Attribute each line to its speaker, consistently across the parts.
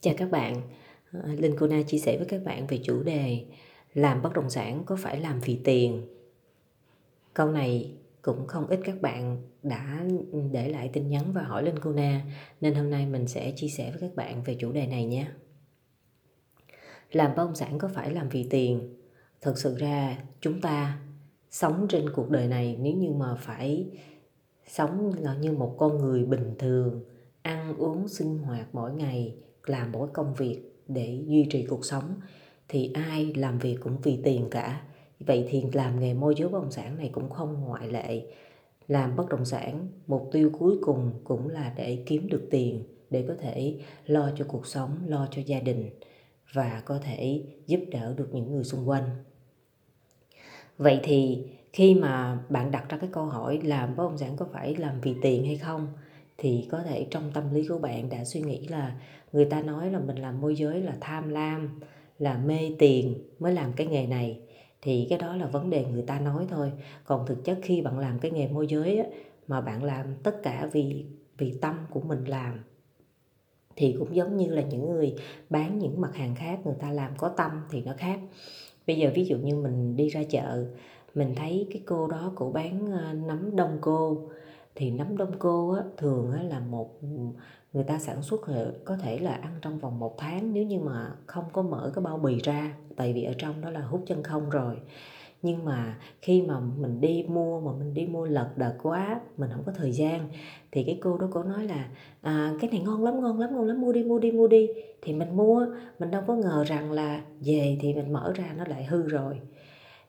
Speaker 1: Chào các bạn, ờ, Linh Cô Na chia sẻ với các bạn về chủ đề làm bất động sản có phải làm vì tiền? Câu này cũng không ít các bạn đã để lại tin nhắn và hỏi Linh Cô Na nên hôm nay mình sẽ chia sẻ với các bạn về chủ đề này nhé. Làm bất động sản có phải làm vì tiền? Thật sự ra chúng ta sống trên cuộc đời này nếu như mà phải sống là như một con người bình thường ăn uống sinh hoạt mỗi ngày làm mỗi công việc để duy trì cuộc sống, thì ai làm việc cũng vì tiền cả. Vậy thì làm nghề môi giới bất động sản này cũng không ngoại lệ. Làm bất động sản, mục tiêu cuối cùng cũng là để kiếm được tiền để có thể lo cho cuộc sống, lo cho gia đình và có thể giúp đỡ được những người xung quanh. Vậy thì khi mà bạn đặt ra cái câu hỏi làm bất động sản có phải làm vì tiền hay không? Thì có thể trong tâm lý của bạn đã suy nghĩ là người ta nói là mình làm môi giới là tham lam là mê tiền mới làm cái nghề này. Thì cái đó là vấn đề người ta nói thôi. Còn thực chất khi bạn làm cái nghề môi giới á, mà bạn làm tất cả vì vì tâm của mình làm thì cũng giống như là những người bán những mặt hàng khác người ta làm có tâm thì nó khác. Bây giờ ví dụ như mình đi ra chợ mình thấy cái cô đó cổ bán ờ, nấm đông cô thì nấm đông cô á, thường á, là một người ta sản xuất có thể là ăn trong vòng một tháng nếu như mà không có mở cái bao bì ra tại vì ở trong đó là hút chân không rồi. Nhưng mà khi mà mình đi mua mà mình đi mua lật đật quá mình không có thời gian thì cái cô đó cô nói là à, cái này ngon lắm ngon lắm ngon lắm mua đi mua đi mua đi. Thì mình mua mình đâu có ngờ rằng là về thì mình mở ra nó lại hư rồi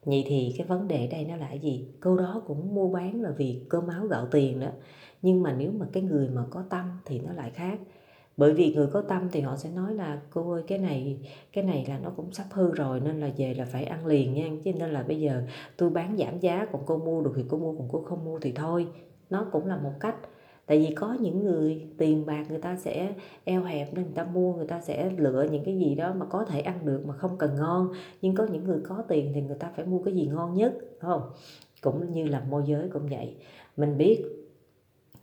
Speaker 1: vậy thì cái vấn đề đây nó là gì? Cô đó cũng mua bán là vì cơm áo gạo tiền đó. Nhưng mà nếu mà cái người mà có tâm thì nó lại khác. Bởi vì người có tâm thì họ sẽ nói là, cô ơi, cái này cái này là nó cũng sắp hư rồi, nên là về là phải ăn liền nha. Cho nên là bây giờ tôi bán giảm giá, còn cô mua được thì cô mua, còn cô không mua thì thôi. Nó cũng là một cách tại vì có những người tiền bạc người ta sẽ eo hẹp nên người ta mua, người ta sẽ lựa những cái gì đó mà có thể ăn được mà không cần ngon. Nhưng có những người có tiền thì người ta phải mua cái gì ngon nhất, đúng không? Cũng như là môi giới cũng vậy. Mình biết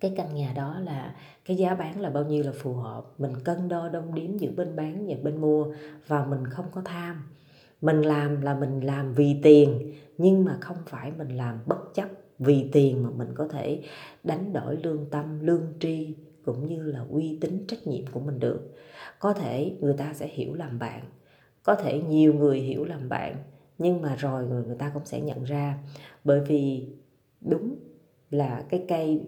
Speaker 1: cái căn nhà đó là cái giá bán là bao nhiêu là phù hợp. Mình cân đo đong đếm giữa bên bán và bên mua và mình không có tham. Mình làm là mình làm vì tiền, nhưng mà không phải mình làm bất chấp vì tiền mà mình có thể đánh đổi lương tâm lương tri cũng như là uy tín trách nhiệm của mình được. Có thể người ta sẽ hiểu làm bạn. Có thể nhiều người hiểu làm bạn nhưng mà rồi người, người ta cũng sẽ nhận ra. Bởi vì đúng là cái cây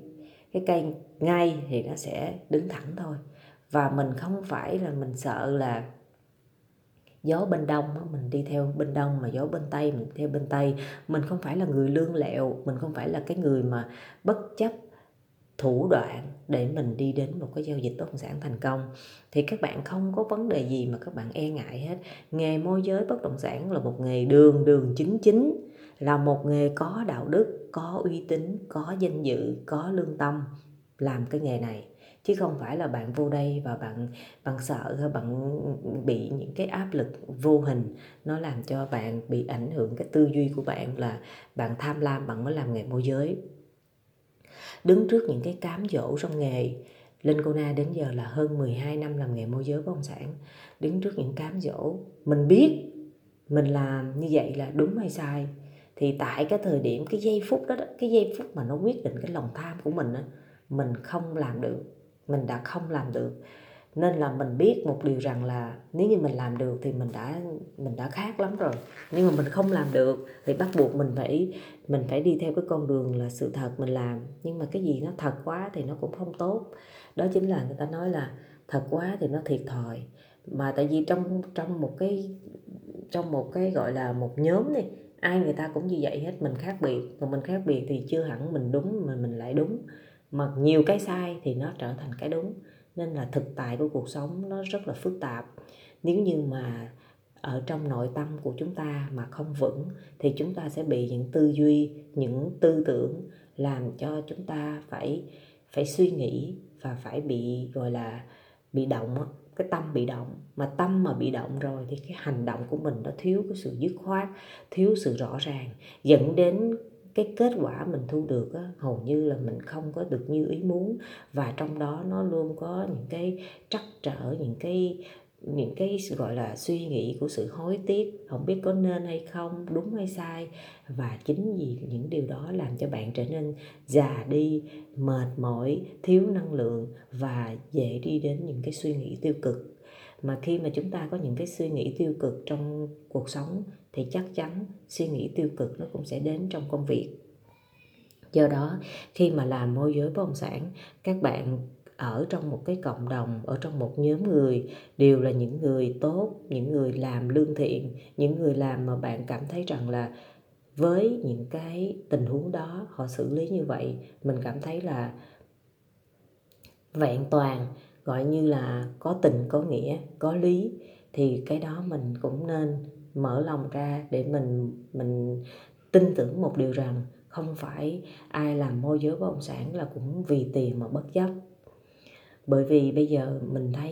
Speaker 1: cái cây ngay thì nó sẽ đứng thẳng thôi. Và mình không phải là mình sợ là gió bên đông mình đi theo bên đông mà gió bên tây, mình theo bên tây. Mình không phải là người lương lẹo, mình không phải là cái người mà bất chấp thủ đoạn để mình đi đến một cái giao dịch bất động sản thành công. Thì các bạn không có vấn đề gì mà các bạn e ngại hết. Nghề môi giới bất động sản là một nghề đường đường chính chính, là một nghề có đạo đức, có uy tín, có danh dự, có lương tâm làm cái nghề này chứ không phải là bạn vô đây và bạn bạn sợ bạn bị những cái áp lực vô hình. Nó làm cho bạn bị ảnh hưởng cái tư duy của bạn là bạn tham lam bạn mới làm nghề môi giới. Đứng trước những cái cám dỗ trong nghề Linh Cô Na đến giờ là hơn 12 năm làm nghề môi giới bất động sản. Đứng trước những cám dỗ mình biết mình làm như vậy là đúng hay sai. Thì tại cái thời điểm cái giây phút đó, đó cái giây phút mà nó quyết định cái lòng tham của mình đó, mình không làm được mình đã không làm được. Nên là mình biết một điều rằng là nếu như mình làm được thì mình đã mình đã khác lắm rồi. Nhưng mà mình không làm được thì bắt buộc mình phải mình phải đi theo cái con đường là sự thật mình làm. Nhưng mà cái gì nó thật quá thì nó cũng không tốt. Đó chính là người ta nói là thật quá thì nó thiệt thòi. Mà tại vì trong trong một cái, trong một cái gọi là một nhóm này ai người ta cũng như vậy hết, mình khác biệt. Mà mình khác biệt thì chưa hẳn mình đúng mà mình lại đúng mà nhiều cái sai thì nó trở thành cái đúng. Nên là thực tại của cuộc sống nó rất là phức tạp. Nếu như mà ở trong nội tâm của chúng ta mà không vững, thì chúng ta sẽ bị những tư duy, những tư tưởng làm cho chúng ta phải phải suy nghĩ và phải bị, gọi là, bị động cái tâm bị động. Mà tâm mà bị động rồi thì cái hành động của mình nó thiếu cái sự dứt khoát, thiếu sự rõ ràng, dẫn đến cái kết quả mình thu được á, hầu như là mình không có được như ý muốn. Và trong đó nó luôn có những cái trắc trở những cái những cái gọi là suy nghĩ của sự hối tiếc. Không biết có nên hay không đúng hay sai. Và chính vì những điều đó làm cho bạn trở nên già đi mệt mỏi thiếu năng lượng và dễ đi đến những cái suy nghĩ tiêu cực. Mà khi mà chúng ta có những cái suy nghĩ tiêu cực trong cuộc sống thì chắc chắn suy nghĩ tiêu cực nó cũng sẽ đến trong công việc. Do đó, khi mà làm môi giới bất động sản, các bạn ở trong một cái cộng đồng, ở trong một nhóm người đều là những người tốt, những người làm lương thiện, những người làm mà bạn cảm thấy rằng là với những cái tình huống đó, họ xử lý như vậy, mình cảm thấy là vẹn toàn, gọi như là có tình, có nghĩa, có lý, thì cái đó mình cũng nên mở lòng ra để mình mình tin tưởng một điều rằng không phải ai làm môi giới bất động sản là cũng vì tiền mà bất chấp. Bởi vì bây giờ mình thấy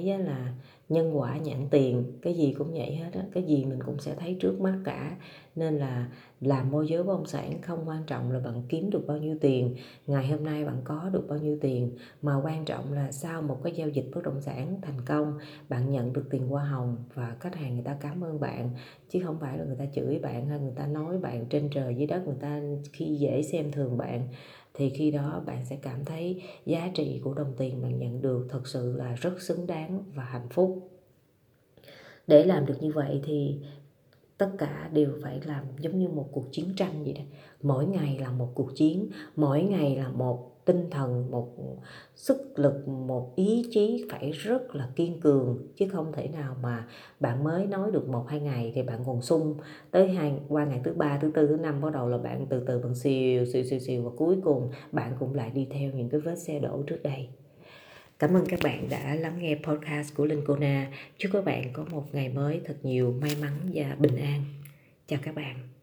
Speaker 1: nhân quả, nhãn tiền, cái gì cũng vậy hết á. Cái gì mình cũng sẽ thấy trước mắt cả. Nên là làm môi giới bất động sản không quan trọng là bạn kiếm được bao nhiêu tiền, ngày hôm nay bạn có được bao nhiêu tiền, mà quan trọng là sau một cái giao dịch bất động sản thành công, bạn nhận được tiền hoa hồng và khách hàng người ta cảm ơn bạn. Chứ không phải là người ta chửi bạn hay người ta nói bạn trên trời dưới đất, người ta khi dễ xem thường bạn thì khi đó bạn sẽ cảm thấy giá trị của đồng tiền bạn nhận được thật sự là rất xứng đáng và hạnh phúc. Để làm được như vậy thì tất cả đều phải làm giống như một cuộc chiến tranh vậy đó. Mỗi ngày là một cuộc chiến, mỗi ngày là một tinh thần, một sức lực, một ý chí phải rất là kiên cường, chứ không thể nào mà bạn mới nói được một hai ngày thì bạn còn sung. Tới hai, qua ngày thứ ba, thứ tư, thứ năm bắt đầu là bạn từ từ bằng xìu xìu xìu xìu và cuối cùng bạn cũng lại đi theo những cái vết xe đổ trước đây. Cảm ơn các bạn đã lắng nghe podcast của Linh Cô Na. Chúc các bạn có một ngày mới thật nhiều may mắn và bình an. Chào các bạn.